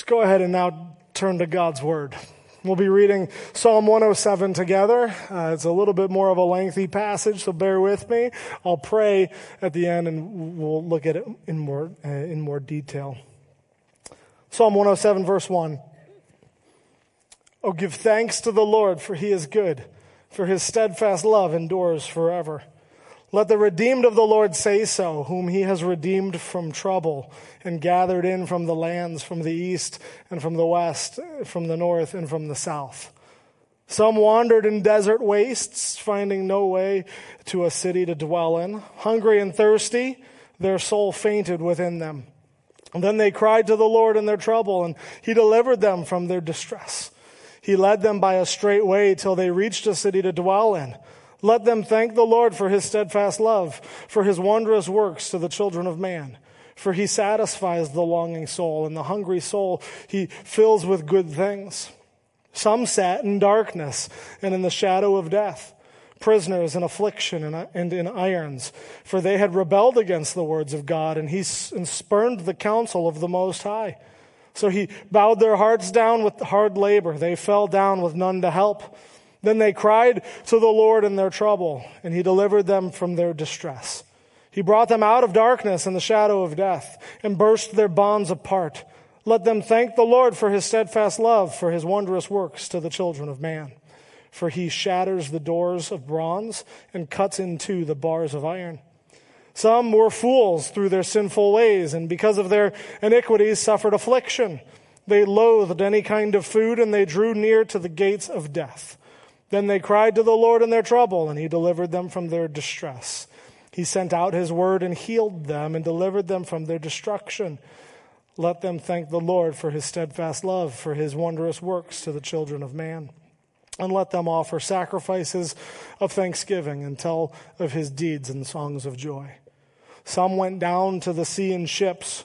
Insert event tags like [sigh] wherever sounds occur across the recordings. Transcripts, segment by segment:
Let's go ahead and now turn to God's Word. We'll be reading Psalm 107 together. Uh, it's a little bit more of a lengthy passage, so bear with me. I'll pray at the end and we'll look at it in more, uh, in more detail. Psalm 107 verse 1. Oh, give thanks to the Lord for he is good, for his steadfast love endures forever. Let the redeemed of the Lord say so, whom he has redeemed from trouble and gathered in from the lands from the east and from the west, from the north and from the south. Some wandered in desert wastes, finding no way to a city to dwell in. Hungry and thirsty, their soul fainted within them. And then they cried to the Lord in their trouble, and he delivered them from their distress. He led them by a straight way till they reached a city to dwell in. Let them thank the Lord for his steadfast love, for his wondrous works to the children of man. For he satisfies the longing soul, and the hungry soul he fills with good things. Some sat in darkness and in the shadow of death, prisoners in affliction and in irons, for they had rebelled against the words of God, and he spurned the counsel of the Most High. So he bowed their hearts down with hard labor. They fell down with none to help. Then they cried to the Lord in their trouble, and he delivered them from their distress. He brought them out of darkness and the shadow of death, and burst their bonds apart. Let them thank the Lord for his steadfast love, for his wondrous works to the children of man. For he shatters the doors of bronze and cuts in two the bars of iron. Some were fools through their sinful ways, and because of their iniquities suffered affliction. They loathed any kind of food, and they drew near to the gates of death. Then they cried to the Lord in their trouble, and he delivered them from their distress. He sent out his word and healed them and delivered them from their destruction. Let them thank the Lord for his steadfast love, for his wondrous works to the children of man. And let them offer sacrifices of thanksgiving and tell of his deeds and songs of joy. Some went down to the sea in ships,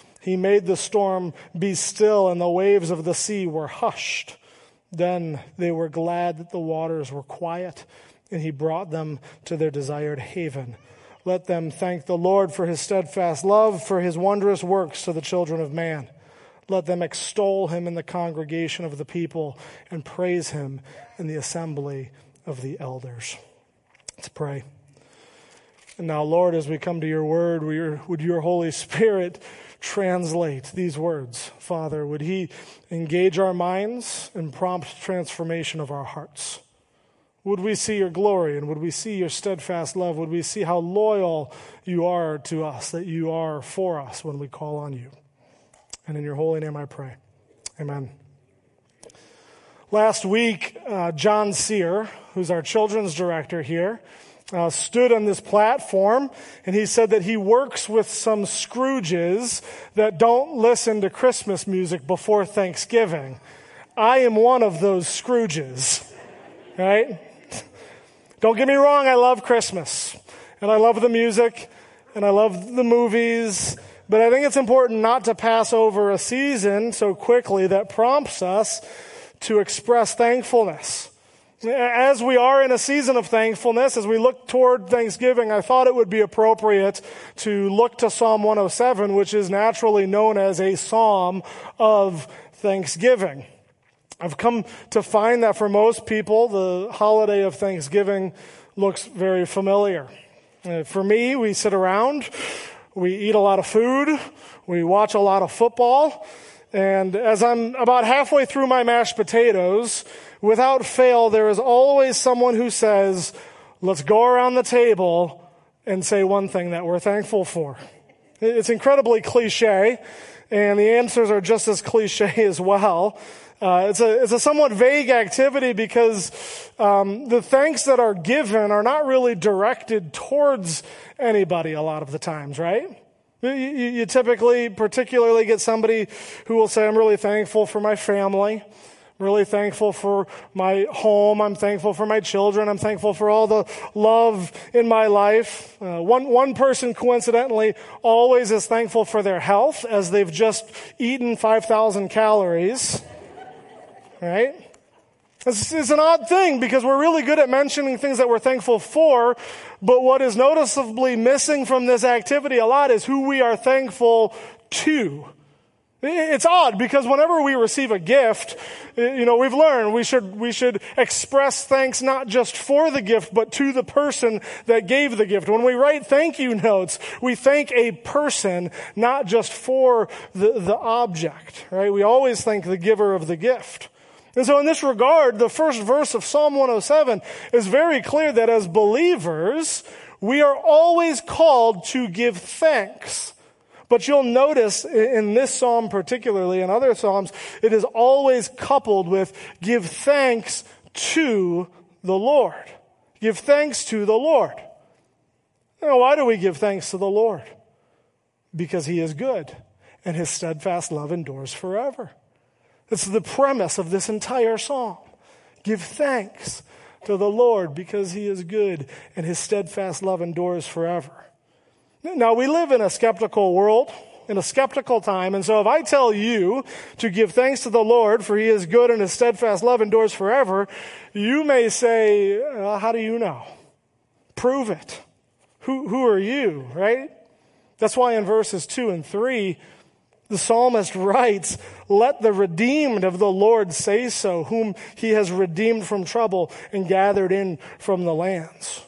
He made the storm be still, and the waves of the sea were hushed. Then they were glad that the waters were quiet, and he brought them to their desired haven. Let them thank the Lord for his steadfast love, for his wondrous works to the children of man. Let them extol him in the congregation of the people and praise him in the assembly of the elders. Let's pray. And now, Lord, as we come to your word, would your Holy Spirit translate these words, Father? Would He engage our minds and prompt transformation of our hearts? Would we see your glory and would we see your steadfast love? Would we see how loyal you are to us, that you are for us when we call on you? And in your holy name I pray. Amen. Last week, uh, John Sear, who's our children's director here, uh, stood on this platform and he said that he works with some Scrooges that don't listen to Christmas music before Thanksgiving. I am one of those Scrooges, right? Don't get me wrong, I love Christmas and I love the music and I love the movies, but I think it's important not to pass over a season so quickly that prompts us to express thankfulness. As we are in a season of thankfulness, as we look toward Thanksgiving, I thought it would be appropriate to look to Psalm 107, which is naturally known as a psalm of thanksgiving. I've come to find that for most people, the holiday of Thanksgiving looks very familiar. Uh, for me, we sit around, we eat a lot of food, we watch a lot of football, and as I'm about halfway through my mashed potatoes, without fail, there is always someone who says, let's go around the table and say one thing that we're thankful for. It's incredibly cliche, and the answers are just as cliche [laughs] as well. Uh, it's, a, it's a somewhat vague activity because um, the thanks that are given are not really directed towards anybody a lot of the times, right? You, you, typically, particularly, get somebody who will say, I'm really thankful for my family. Really thankful for my home. I'm thankful for my children. I'm thankful for all the love in my life. Uh, one, one person, coincidentally, always is thankful for their health as they've just eaten 5,000 calories. Right? It's an odd thing because we're really good at mentioning things that we're thankful for, but what is noticeably missing from this activity a lot is who we are thankful to. It's odd because whenever we receive a gift, eh, you know, we've learned we should, we should express thanks not just for the gift, but to the person that gave the gift. When we write thank you notes, we thank a person, not just for the, the object, right? We always thank the giver of the gift. And so in this regard, the first verse of Psalm 107 is very clear that as believers, we are always called to give thanks. But you'll notice in this psalm particularly, and other psalms, it is always coupled with give thanks to the Lord. Give thanks to the Lord. Now, why do we give thanks to the Lord? Because he is good and his steadfast love endures forever. It's the premise of this entire psalm. Give thanks to the Lord because he is good and his steadfast love endures forever. Now, we live in a skeptical world, in a skeptical time, and so if I tell you to give thanks to the Lord for he is good and his steadfast love endures forever, you may say, well, How do you know? Prove it. Who, who are you, right? That's why in verses 2 and 3, the psalmist writes, Let the redeemed of the Lord say so, whom he has redeemed from trouble and gathered in from the lands.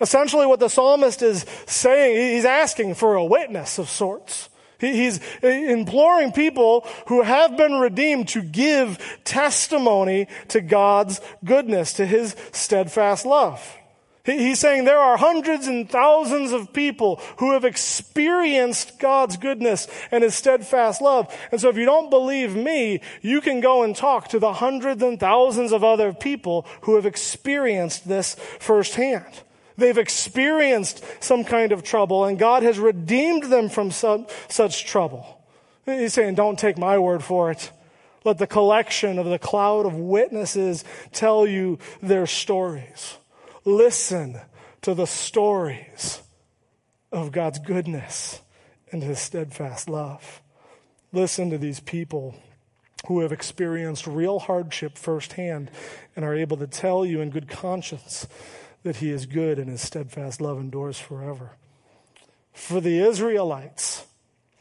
Essentially, what the psalmist is saying, he's asking for a witness of sorts. He's imploring people who have been redeemed to give testimony to God's goodness, to his steadfast love. He's saying there are hundreds and thousands of people who have experienced God's goodness and His steadfast love. And so if you don't believe me, you can go and talk to the hundreds and thousands of other people who have experienced this firsthand. They've experienced some kind of trouble and God has redeemed them from some, such trouble. He's saying, don't take my word for it. Let the collection of the cloud of witnesses tell you their stories. Listen to the stories of God's goodness and his steadfast love. Listen to these people who have experienced real hardship firsthand and are able to tell you in good conscience that he is good and his steadfast love endures forever. For the Israelites,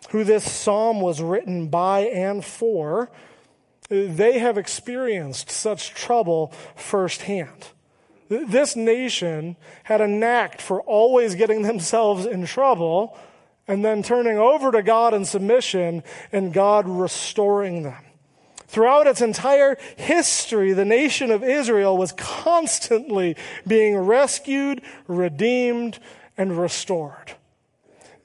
who this psalm was written by and for, they have experienced such trouble firsthand. This nation had a knack for always getting themselves in trouble and then turning over to God in submission and God restoring them. Throughout its entire history, the nation of Israel was constantly being rescued, redeemed, and restored.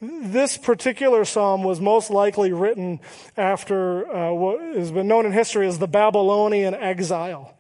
This particular psalm was most likely written after uh, what has been known in history as the Babylonian exile.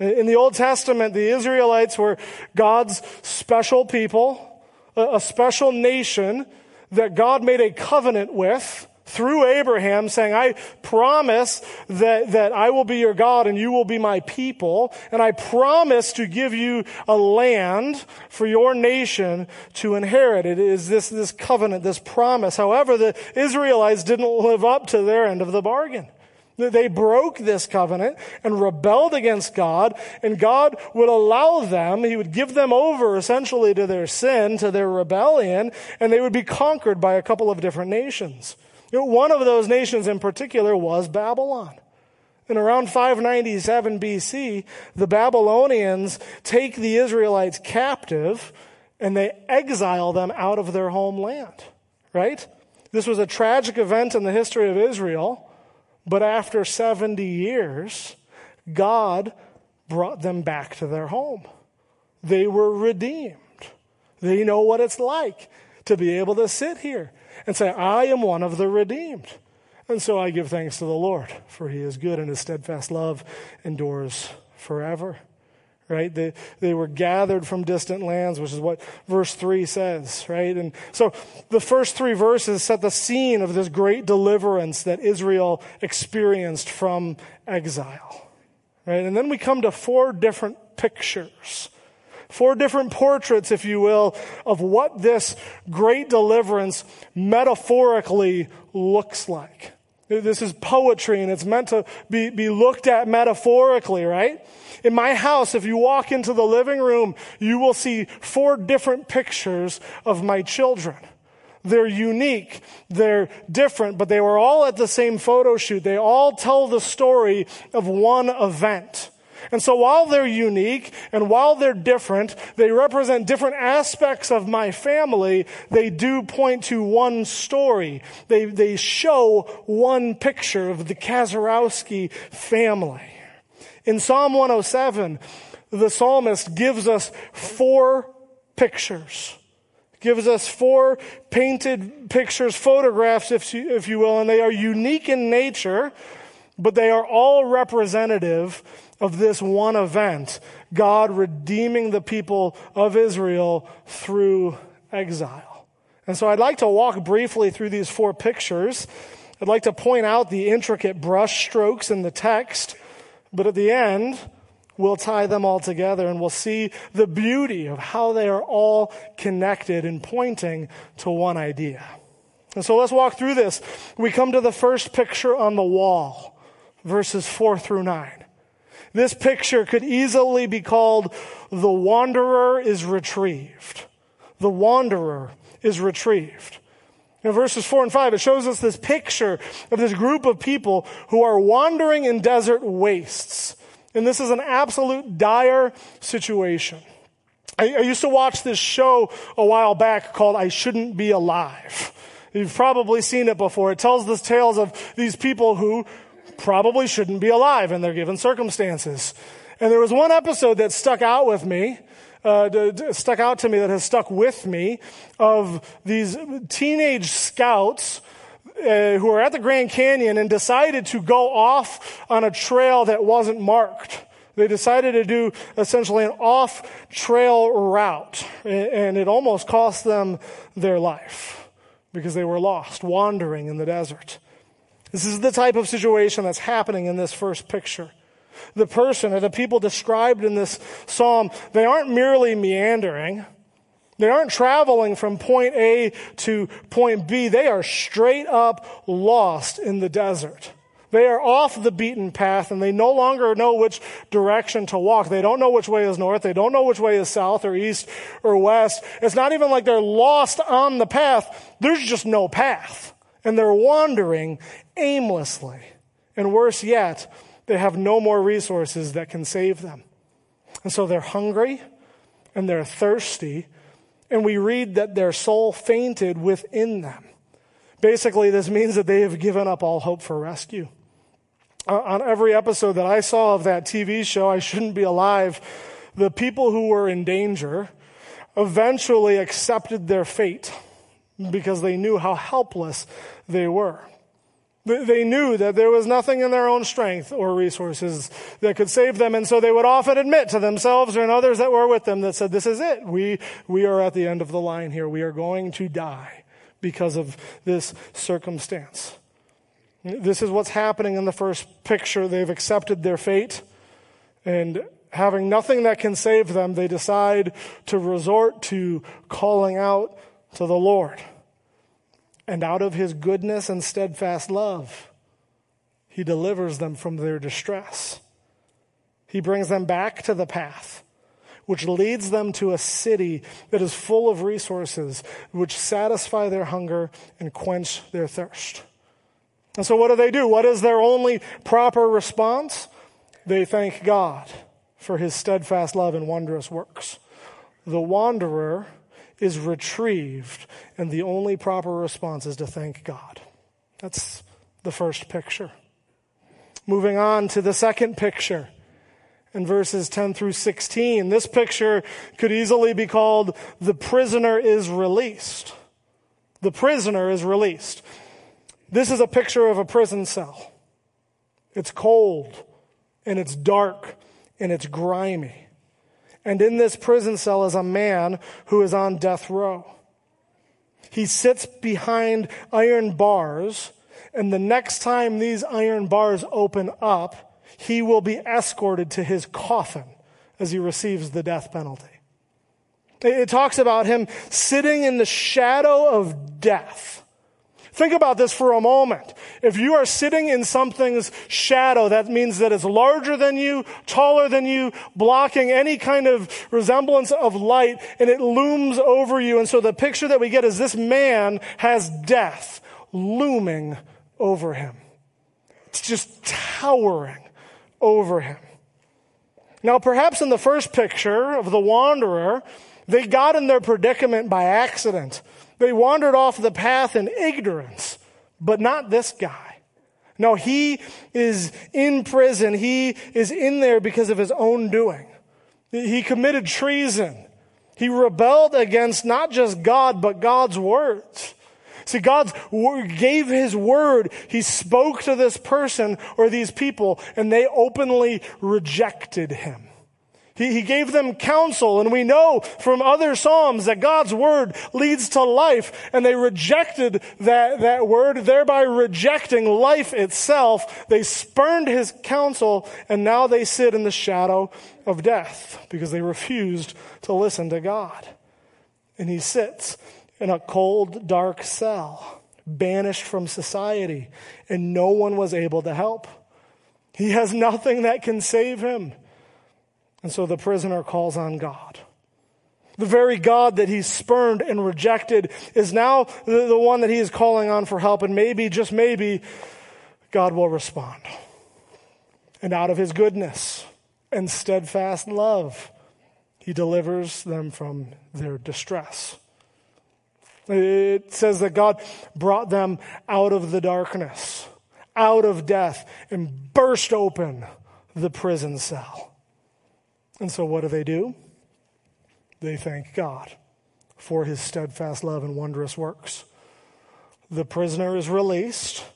In the Old Testament, the Israelites were God's special people, a special nation that God made a covenant with through Abraham saying, I promise that, that I will be your God and you will be my people. And I promise to give you a land for your nation to inherit. It is this, this covenant, this promise. However, the Israelites didn't live up to their end of the bargain. They broke this covenant and rebelled against God, and God would allow them, He would give them over essentially to their sin, to their rebellion, and they would be conquered by a couple of different nations. One of those nations in particular was Babylon. In around 597 BC, the Babylonians take the Israelites captive and they exile them out of their homeland, right? This was a tragic event in the history of Israel. But after 70 years, God brought them back to their home. They were redeemed. They know what it's like to be able to sit here and say, I am one of the redeemed. And so I give thanks to the Lord, for he is good and his steadfast love endures forever. right? They, they were gathered from distant lands, which is what verse 3 says, right? And so the first three verses set the scene of this great deliverance that Israel experienced from exile, right? And then we come to four different pictures. Four different portraits, if you will, of what this great deliverance metaphorically looks like. This is poetry and it's meant to be, be looked at metaphorically, right? In my house, if you walk into the living room, you will see four different pictures of my children. They're unique. They're different, but they were all at the same photo shoot. They all tell the story of one event. And so while they're unique and while they're different, they represent different aspects of my family, they do point to one story. They, they show one picture of the Kazarowski family. In Psalm 107, the psalmist gives us four pictures. Gives us four painted pictures, photographs, if you, if you will, and they are unique in nature, but they are all representative of this one event God redeeming the people of Israel through exile. And so I'd like to walk briefly through these four pictures. I'd like to point out the intricate brush strokes in the text, but at the end, we'll tie them all together and we'll see the beauty of how they are all connected and pointing to one idea. And so let's walk through this. We come to the first picture on the wall, verses four through nine. This picture could easily be called the wanderer is retrieved. The wanderer is retrieved. In verses 4 and 5, it shows us this picture of this group of people who are wandering in desert wastes. And this is an absolute dire situation. I, I used to watch this show a while back called I Shouldn't Be Alive. You've probably seen it before. It tells the tales of these people who probably shouldn't be alive in their given circumstances. And there was one episode that stuck out with me, uh, stuck out to me that has stuck with me of these teenage scouts uh, who are at the Grand Canyon and decided to go off on a trail that wasn't marked. They decided to do essentially an off trail route, and it almost cost them their life because they were lost, wandering in the desert. This is the type of situation that's happening in this first picture. The person or the people described in this psalm, they aren't merely meandering. They aren't traveling from point A to point B. They are straight up lost in the desert. They are off the beaten path and they no longer know which direction to walk. They don't know which way is north. They don't know which way is south or east or west. It's not even like they're lost on the path. There's just no path and they're wandering aimlessly. And worse yet, they have no more resources that can save them. And so they're hungry and they're thirsty, and we read that their soul fainted within them. Basically, this means that they have given up all hope for rescue. Uh, on every episode that I saw of that TV show, I Shouldn't Be Alive, the people who were in danger eventually accepted their fate because they knew how helpless they were. They knew that there was nothing in their own strength or resources that could save them, and so they would often admit to themselves and others that were with them that said, This is it. We, we are at the end of the line here. We are going to die because of this circumstance. This is what's happening in the first picture. They've accepted their fate, and having nothing that can save them, they decide to resort to calling out to the Lord. And out of his goodness and steadfast love, he delivers them from their distress. He brings them back to the path, which leads them to a city that is full of resources, which satisfy their hunger and quench their thirst. And so, what do they do? What is their only proper response? They thank God for his steadfast love and wondrous works. The wanderer is retrieved, and the only proper response is to thank God. That's the first picture. Moving on to the second picture in verses 10 through 16. This picture could easily be called the prisoner is released. The prisoner is released. This is a picture of a prison cell. It's cold and it's dark and it's grimy. And in this prison cell is a man who is on death row. He sits behind iron bars, and the next time these iron bars open up, he will be escorted to his coffin as he receives the death penalty. It talks about him sitting in the shadow of death. Think about this for a moment. If you are sitting in something's shadow, that means that it's larger than you, taller than you, blocking any kind of resemblance of light, and it looms over you. And so the picture that we get is this man has death looming over him. It's just towering over him. Now, perhaps in the first picture of the wanderer, they got in their predicament by accident. They wandered off the path in ignorance, but not this guy. No, he is in prison. He is in there because of his own doing. He committed treason. He rebelled against not just God, but God's words. See, God gave His word. He spoke to this person or these people, and they openly rejected Him. He, he gave them counsel, and we know from other Psalms that God's word leads to life, and they rejected that, that word, thereby rejecting life itself. They spurned his counsel, and now they sit in the shadow of death because they refused to listen to God. And he sits in a cold, dark cell, banished from society, and no one was able to help. He has nothing that can save him. And so the prisoner calls on God. The very God that he spurned and rejected is now the, the one that he is calling on for help. And maybe, just maybe, God will respond. And out of his goodness and steadfast love, he delivers them from their distress. It says that God brought them out of the darkness, out of death, and burst open the prison cell. And so what do they do? They thank God for his steadfast love and wondrous works. The prisoner is released,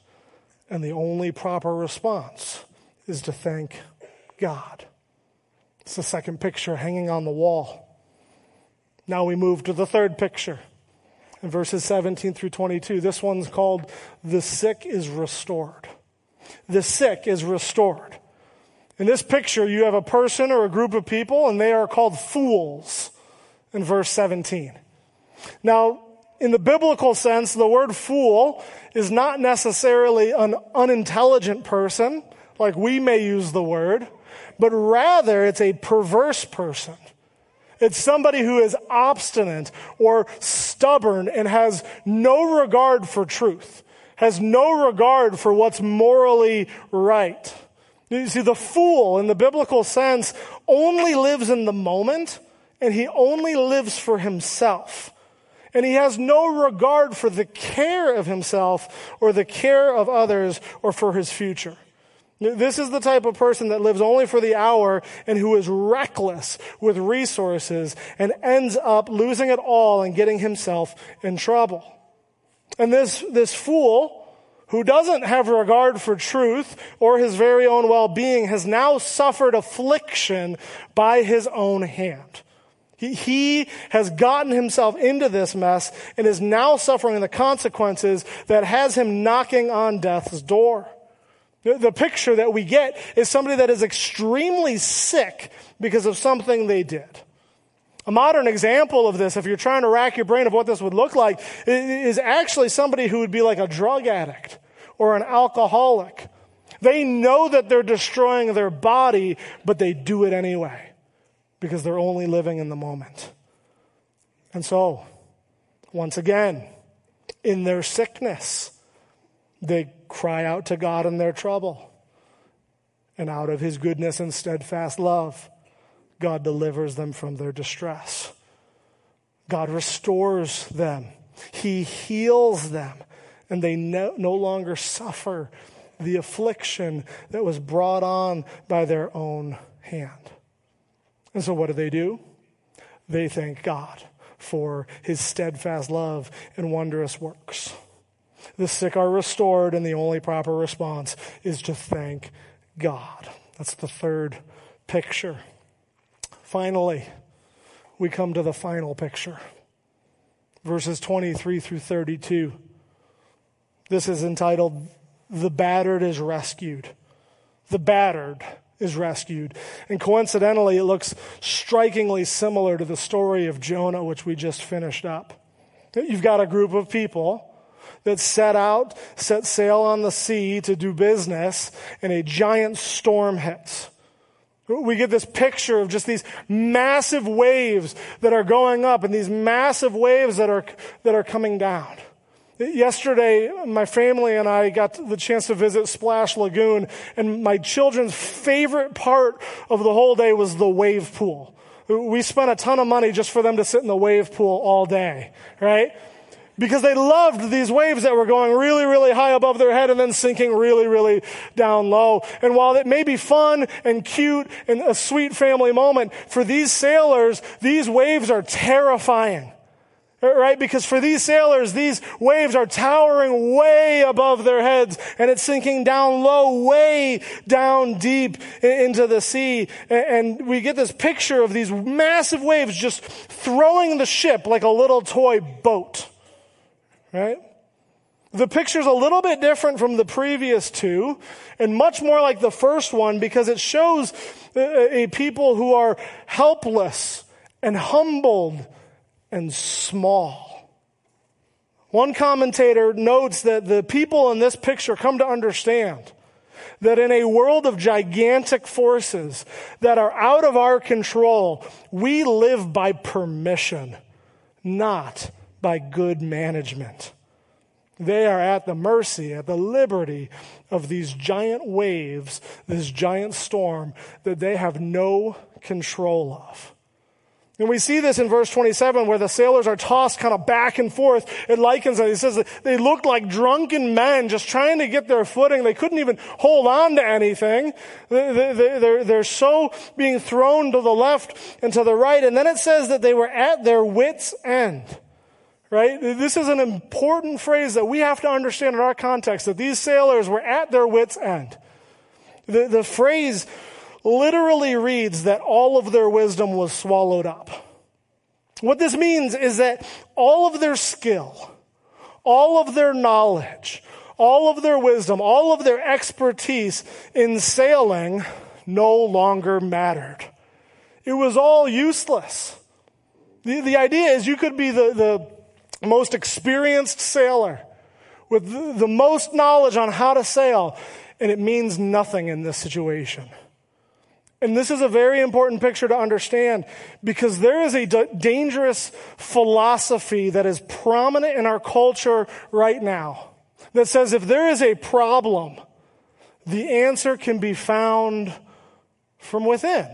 and the only proper response is to thank God. It's the second picture hanging on the wall. Now we move to the third picture in verses 17 through 22. This one's called The Sick is Restored. The sick is restored. In this picture, you have a person or a group of people, and they are called fools in verse 17. Now, in the biblical sense, the word fool is not necessarily an unintelligent person, like we may use the word, but rather it's a perverse person. It's somebody who is obstinate or stubborn and has no regard for truth, has no regard for what's morally right. You see, the fool, in the biblical sense, only lives in the moment and he only lives for himself. And he has no regard for the care of himself or the care of others or for his future. This is the type of person that lives only for the hour and who is reckless with resources and ends up losing it all and getting himself in trouble. And this, this fool, who doesn't have regard for truth or his very own well-being has now suffered affliction by his own hand. He, he has gotten himself into this mess and is now suffering the consequences that has him knocking on death's door. The, the picture that we get is somebody that is extremely sick because of something they did. A modern example of this, if you're trying to rack your brain of what this would look like, is actually somebody who would be like a drug addict or an alcoholic. They know that they're destroying their body, but they do it anyway because they're only living in the moment. And so, once again, in their sickness, they cry out to God in their trouble. And out of his goodness and steadfast love, God delivers them from their distress. God restores them. He heals them. And they no, no longer suffer the affliction that was brought on by their own hand. And so, what do they do? They thank God for his steadfast love and wondrous works. The sick are restored, and the only proper response is to thank God. That's the third picture. Finally, we come to the final picture verses 23 through 32. This is entitled, The Battered is Rescued. The Battered is rescued. And coincidentally, it looks strikingly similar to the story of Jonah, which we just finished up. You've got a group of people that set out, set sail on the sea to do business, and a giant storm hits. We get this picture of just these massive waves that are going up and these massive waves that are, that are coming down. Yesterday, my family and I got the chance to visit Splash Lagoon, and my children's favorite part of the whole day was the wave pool. We spent a ton of money just for them to sit in the wave pool all day, right? Because they loved these waves that were going really, really high above their head and then sinking really, really down low. And while it may be fun and cute and a sweet family moment, for these sailors, these waves are terrifying. Right? Because for these sailors, these waves are towering way above their heads and it's sinking down low, way down deep into the sea. And we get this picture of these massive waves just throwing the ship like a little toy boat right? The picture's a little bit different from the previous two and much more like the first one because it shows uh, uh, a people who are helpless and humbled and small. One commentator notes that the people in this picture come to understand that in a world of gigantic forces that are out of our control, we live by permission, not by good management. They are at the mercy, at the liberty of these giant waves, this giant storm that they have no control of. And we see this in verse 27 where the sailors are tossed kind of back and forth. It likens it. He says they looked like drunken men just trying to get their footing. They couldn't even hold on to anything. They're, they're so being thrown to the left and to the right. And then it says that they were at their wits' end. Right? This is an important phrase that we have to understand in our context that these sailors were at their wits' end. The, the phrase literally reads that all of their wisdom was swallowed up. What this means is that all of their skill, all of their knowledge, all of their wisdom, all of their expertise in sailing no longer mattered. It was all useless. The, the idea is you could be the, the most experienced sailor with the most knowledge on how to sail, and it means nothing in this situation. And this is a very important picture to understand because there is a d- dangerous philosophy that is prominent in our culture right now that says if there is a problem, the answer can be found from within.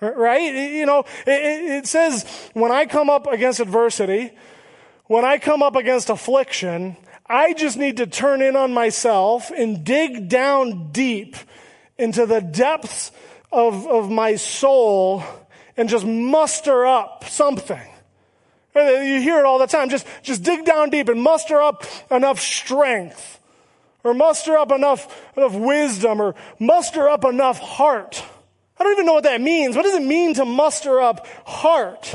Right? You know, it, it says when I come up against adversity, when I come up against affliction, I just need to turn in on myself and dig down deep into the depths of, of my soul and just muster up something. You hear it all the time. Just, just dig down deep and muster up enough strength or muster up enough, enough wisdom or muster up enough heart. I don't even know what that means. What does it mean to muster up heart?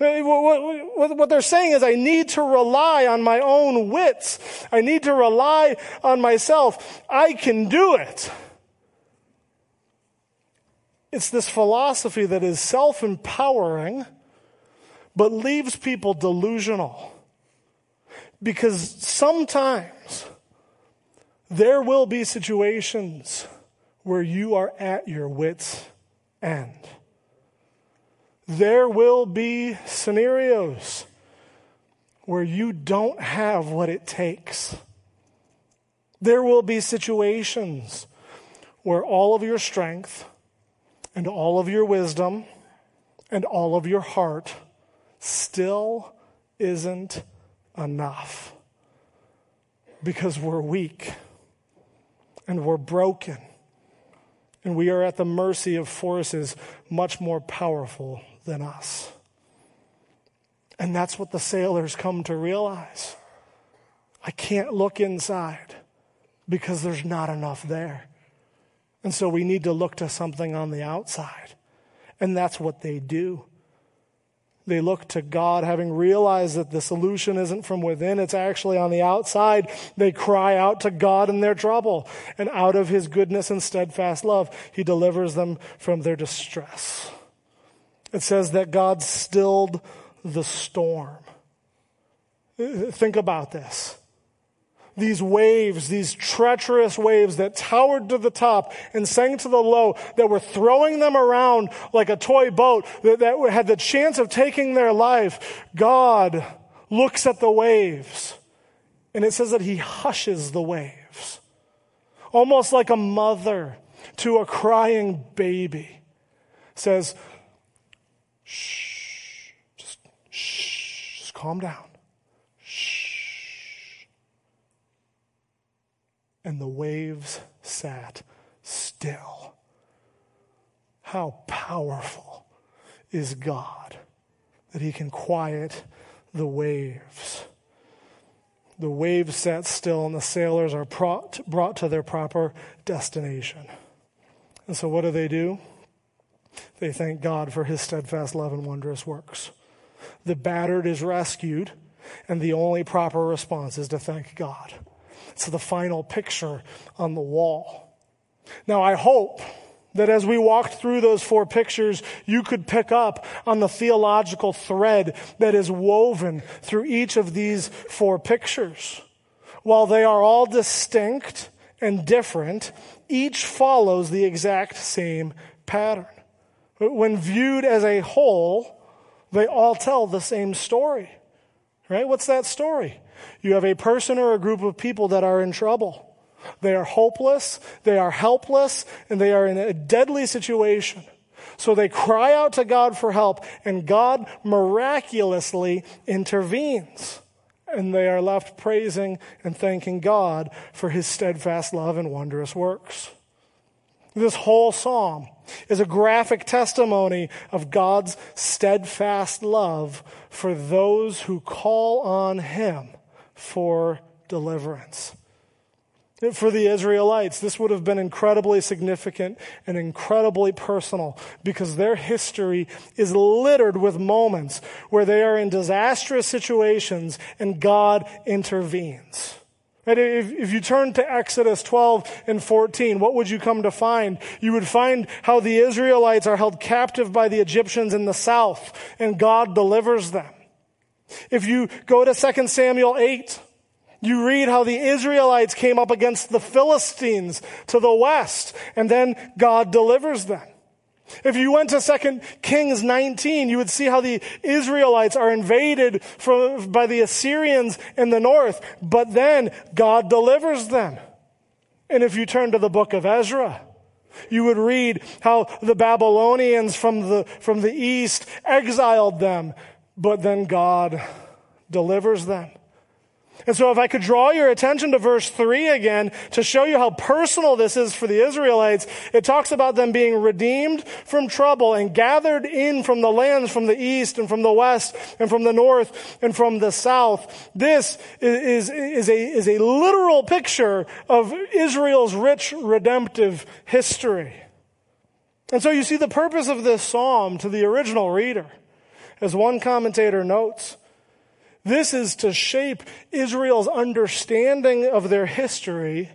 Uh, what they're saying is, I need to rely on my own wits. I need to rely on myself. I can do it. It's this philosophy that is self empowering, but leaves people delusional. Because sometimes there will be situations where you are at your wits' end. There will be scenarios where you don't have what it takes. There will be situations where all of your strength and all of your wisdom and all of your heart still isn't enough. Because we're weak and we're broken and we are at the mercy of forces much more powerful than us. And that's what the sailors come to realize. I can't look inside because there's not enough there. And so we need to look to something on the outside. And that's what they do. They look to God, having realized that the solution isn't from within, it's actually on the outside. They cry out to God in their trouble. And out of his goodness and steadfast love, he delivers them from their distress. It says that God stilled the storm. Think about this these waves, these treacherous waves that towered to the top and sank to the low, that were throwing them around like a toy boat that, that had the chance of taking their life. God looks at the waves and it says that he hushes the waves. Almost like a mother to a crying baby says, shh, just shh, just calm down. And the waves sat still. How powerful is God that He can quiet the waves. The waves sat still, and the sailors are brought, brought to their proper destination. And so, what do they do? They thank God for His steadfast love and wondrous works. The battered is rescued, and the only proper response is to thank God to the final picture on the wall. Now, I hope that as we walked through those four pictures, you could pick up on the theological thread that is woven through each of these four pictures. While they are all distinct and different, each follows the exact same pattern. When viewed as a whole, they all tell the same story. Right? What's that story? You have a person or a group of people that are in trouble. They are hopeless, they are helpless, and they are in a deadly situation. So they cry out to God for help, and God miraculously intervenes. And they are left praising and thanking God for his steadfast love and wondrous works. This whole psalm is a graphic testimony of God's steadfast love for those who call on him for deliverance. For the Israelites, this would have been incredibly significant and incredibly personal because their history is littered with moments where they are in disastrous situations and God intervenes. And if, if you turn to Exodus 12 and 14, what would you come to find? You would find how the Israelites are held captive by the Egyptians in the south and God delivers them. If you go to 2 Samuel 8, you read how the Israelites came up against the Philistines to the west, and then God delivers them. If you went to 2 Kings 19, you would see how the Israelites are invaded from, by the Assyrians in the north, but then God delivers them. And if you turn to the book of Ezra, you would read how the Babylonians from the, from the east exiled them but then God delivers them. And so if I could draw your attention to verse 3 again to show you how personal this is for the Israelites, it talks about them being redeemed from trouble and gathered in from the lands from the east and from the west and from the north and from the south. This is, is, is, a, is a literal picture of Israel's rich redemptive history. And so you see the purpose of this psalm to the original reader as one commentator notes, this is to shape Israel's understanding of their history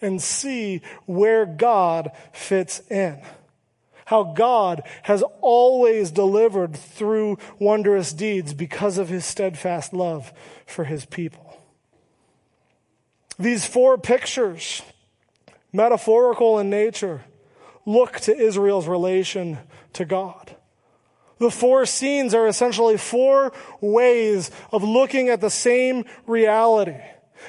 and see where God fits in. How God has always delivered through wondrous deeds because of his steadfast love for his people. These four pictures, metaphorical in nature, look to Israel's relation to God. The four scenes are essentially four ways of looking at the same reality.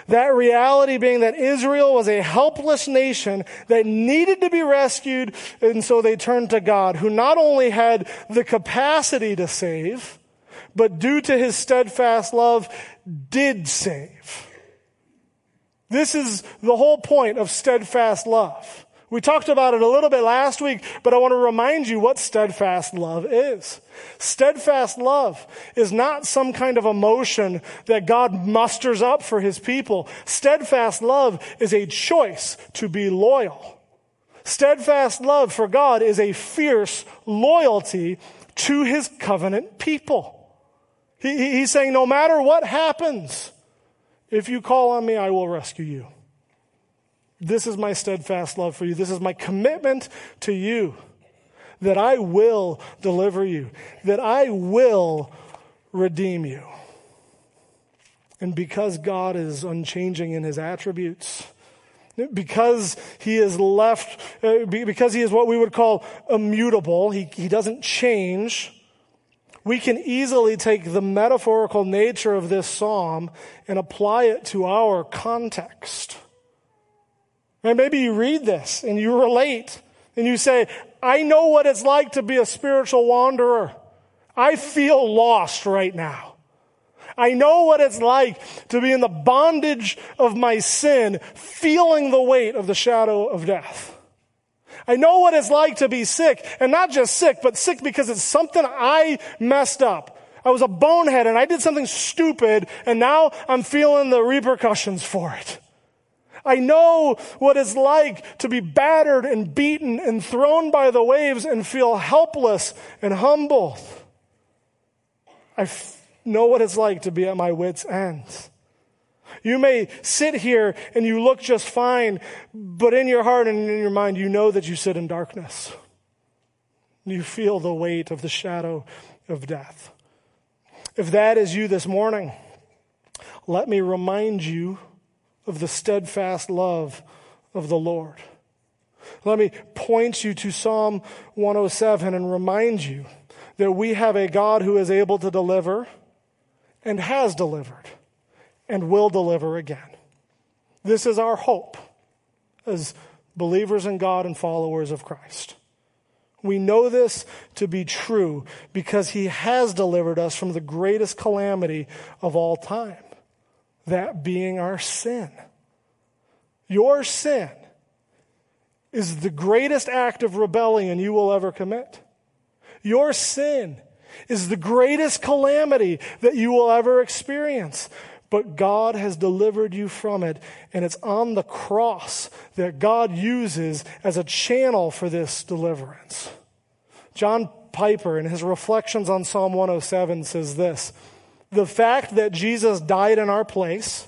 That reality being that Israel was a helpless nation that needed to be rescued, and so they turned to God, who not only had the capacity to save, but due to his steadfast love, did save. This is the whole point of steadfast love. We talked about it a little bit last week, but I want to remind you what steadfast love is. Steadfast love is not some kind of emotion that God musters up for his people. Steadfast love is a choice to be loyal. Steadfast love for God is a fierce loyalty to his covenant people. He, he's saying, no matter what happens, if you call on me, I will rescue you. This is my steadfast love for you. This is my commitment to you that I will deliver you, that I will redeem you. And because God is unchanging in his attributes, because he is left, uh, because he is what we would call immutable, he, he doesn't change, we can easily take the metaphorical nature of this psalm and apply it to our context. And maybe you read this and you relate and you say, I know what it's like to be a spiritual wanderer. I feel lost right now. I know what it's like to be in the bondage of my sin, feeling the weight of the shadow of death. I know what it's like to be sick, and not just sick, but sick because it's something I messed up. I was a bonehead and I did something stupid, and now I'm feeling the repercussions for it. I know what it's like to be battered and beaten and thrown by the waves and feel helpless and humbled. I f- know what it's like to be at my wits' end. You may sit here and you look just fine, but in your heart and in your mind, you know that you sit in darkness. You feel the weight of the shadow of death. If that is you this morning, let me remind you of the steadfast love of the Lord. Let me point you to Psalm 107 and remind you that we have a God who is able to deliver and has delivered and will deliver again. This is our hope as believers in God and followers of Christ. We know this to be true because he has delivered us from the greatest calamity of all time that being our sin. Your sin is the greatest act of rebellion you will ever commit. Your sin is the greatest calamity that you will ever experience. But God has delivered you from it, and it's on the cross that God uses as a channel for this deliverance. John Piper, in his reflections on Psalm 107, says this The fact that Jesus died in our place,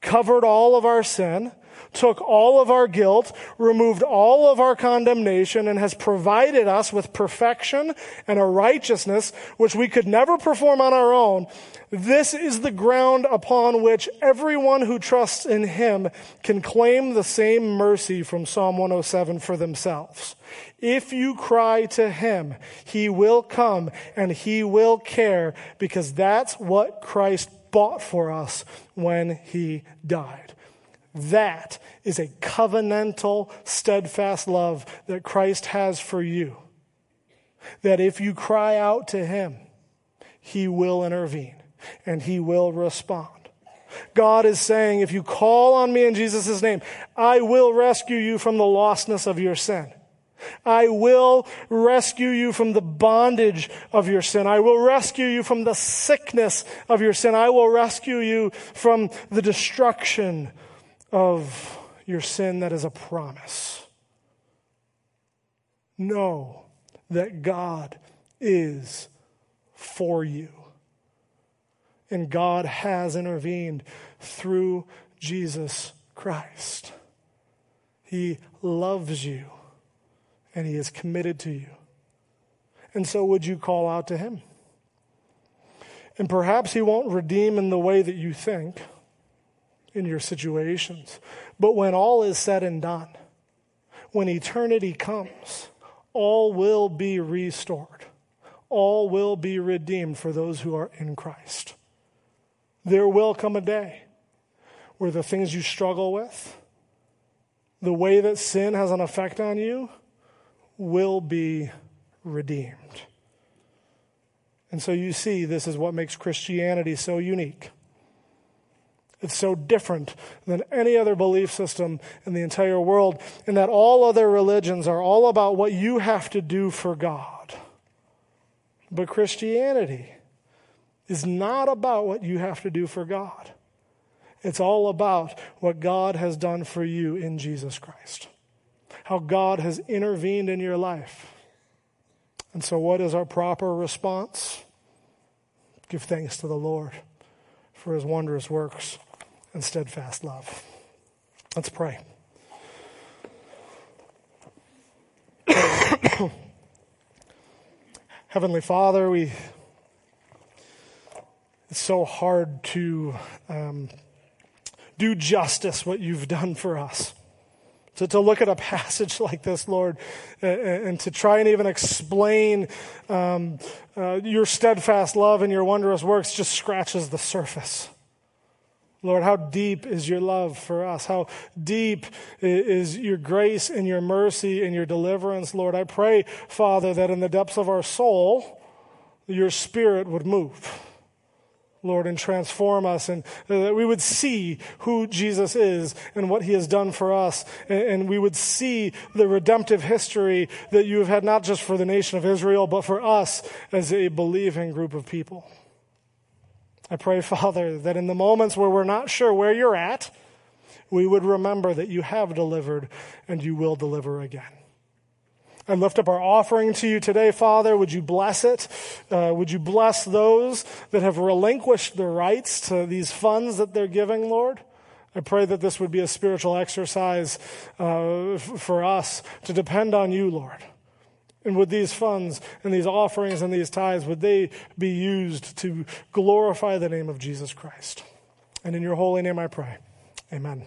covered all of our sin, took all of our guilt, removed all of our condemnation, and has provided us with perfection and a righteousness which we could never perform on our own. This is the ground upon which everyone who trusts in him can claim the same mercy from Psalm 107 for themselves. If you cry to him, he will come and he will care because that's what Christ bought for us when he died. That is a covenantal, steadfast love that Christ has for you. That if you cry out to Him, He will intervene and He will respond. God is saying, if you call on me in Jesus' name, I will rescue you from the lostness of your sin. I will rescue you from the bondage of your sin. I will rescue you from the sickness of your sin. I will rescue you from the destruction of your sin that is a promise. Know that God is for you. And God has intervened through Jesus Christ. He loves you and He is committed to you. And so, would you call out to Him? And perhaps He won't redeem in the way that you think in your situations. But when all is said and done, when eternity comes, all will be restored. All will be redeemed for those who are in Christ. There will come a day where the things you struggle with, the way that sin has an effect on you, will be redeemed. And so you see, this is what makes Christianity so unique. It's so different than any other belief system in the entire world, in that all other religions are all about what you have to do for God. But Christianity is not about what you have to do for God. It's all about what God has done for you in Jesus Christ. how God has intervened in your life. And so, what is our proper response? Give thanks to the Lord for his wondrous works and steadfast love. Let's pray. [coughs] Heavenly Father, we it's so hard to um, do justice what you've done for us. To, to look at a [laughs] passage like this, Lord, and, and to try and even explain um, uh, your steadfast love and your wondrous works just scratches the surface. Lord, how deep is your love for us? How deep is your grace and your mercy and your deliverance, Lord? I pray, Father, that in the depths of our soul, your spirit would move. Lord, and transform us, and uh, that we would see who Jesus is and what he has done for us, and we would see the redemptive history that you have had not just for the nation of Israel, but for us as a believing group of people. I pray, [laughs] Father, that in the moments where we're not sure where you're at, we would remember that you have delivered and you will deliver again. I lift up our offering to you today, Father. Would you bless it? Uh, would you bless those that have relinquished their rights to these funds that they're giving, Lord? I pray that this would be a spiritual exercise uh, for us to depend on you, Lord. And would these funds and these offerings and these tithes, would they be used to glorify the name of Jesus Christ? And in your holy name I pray. Amen.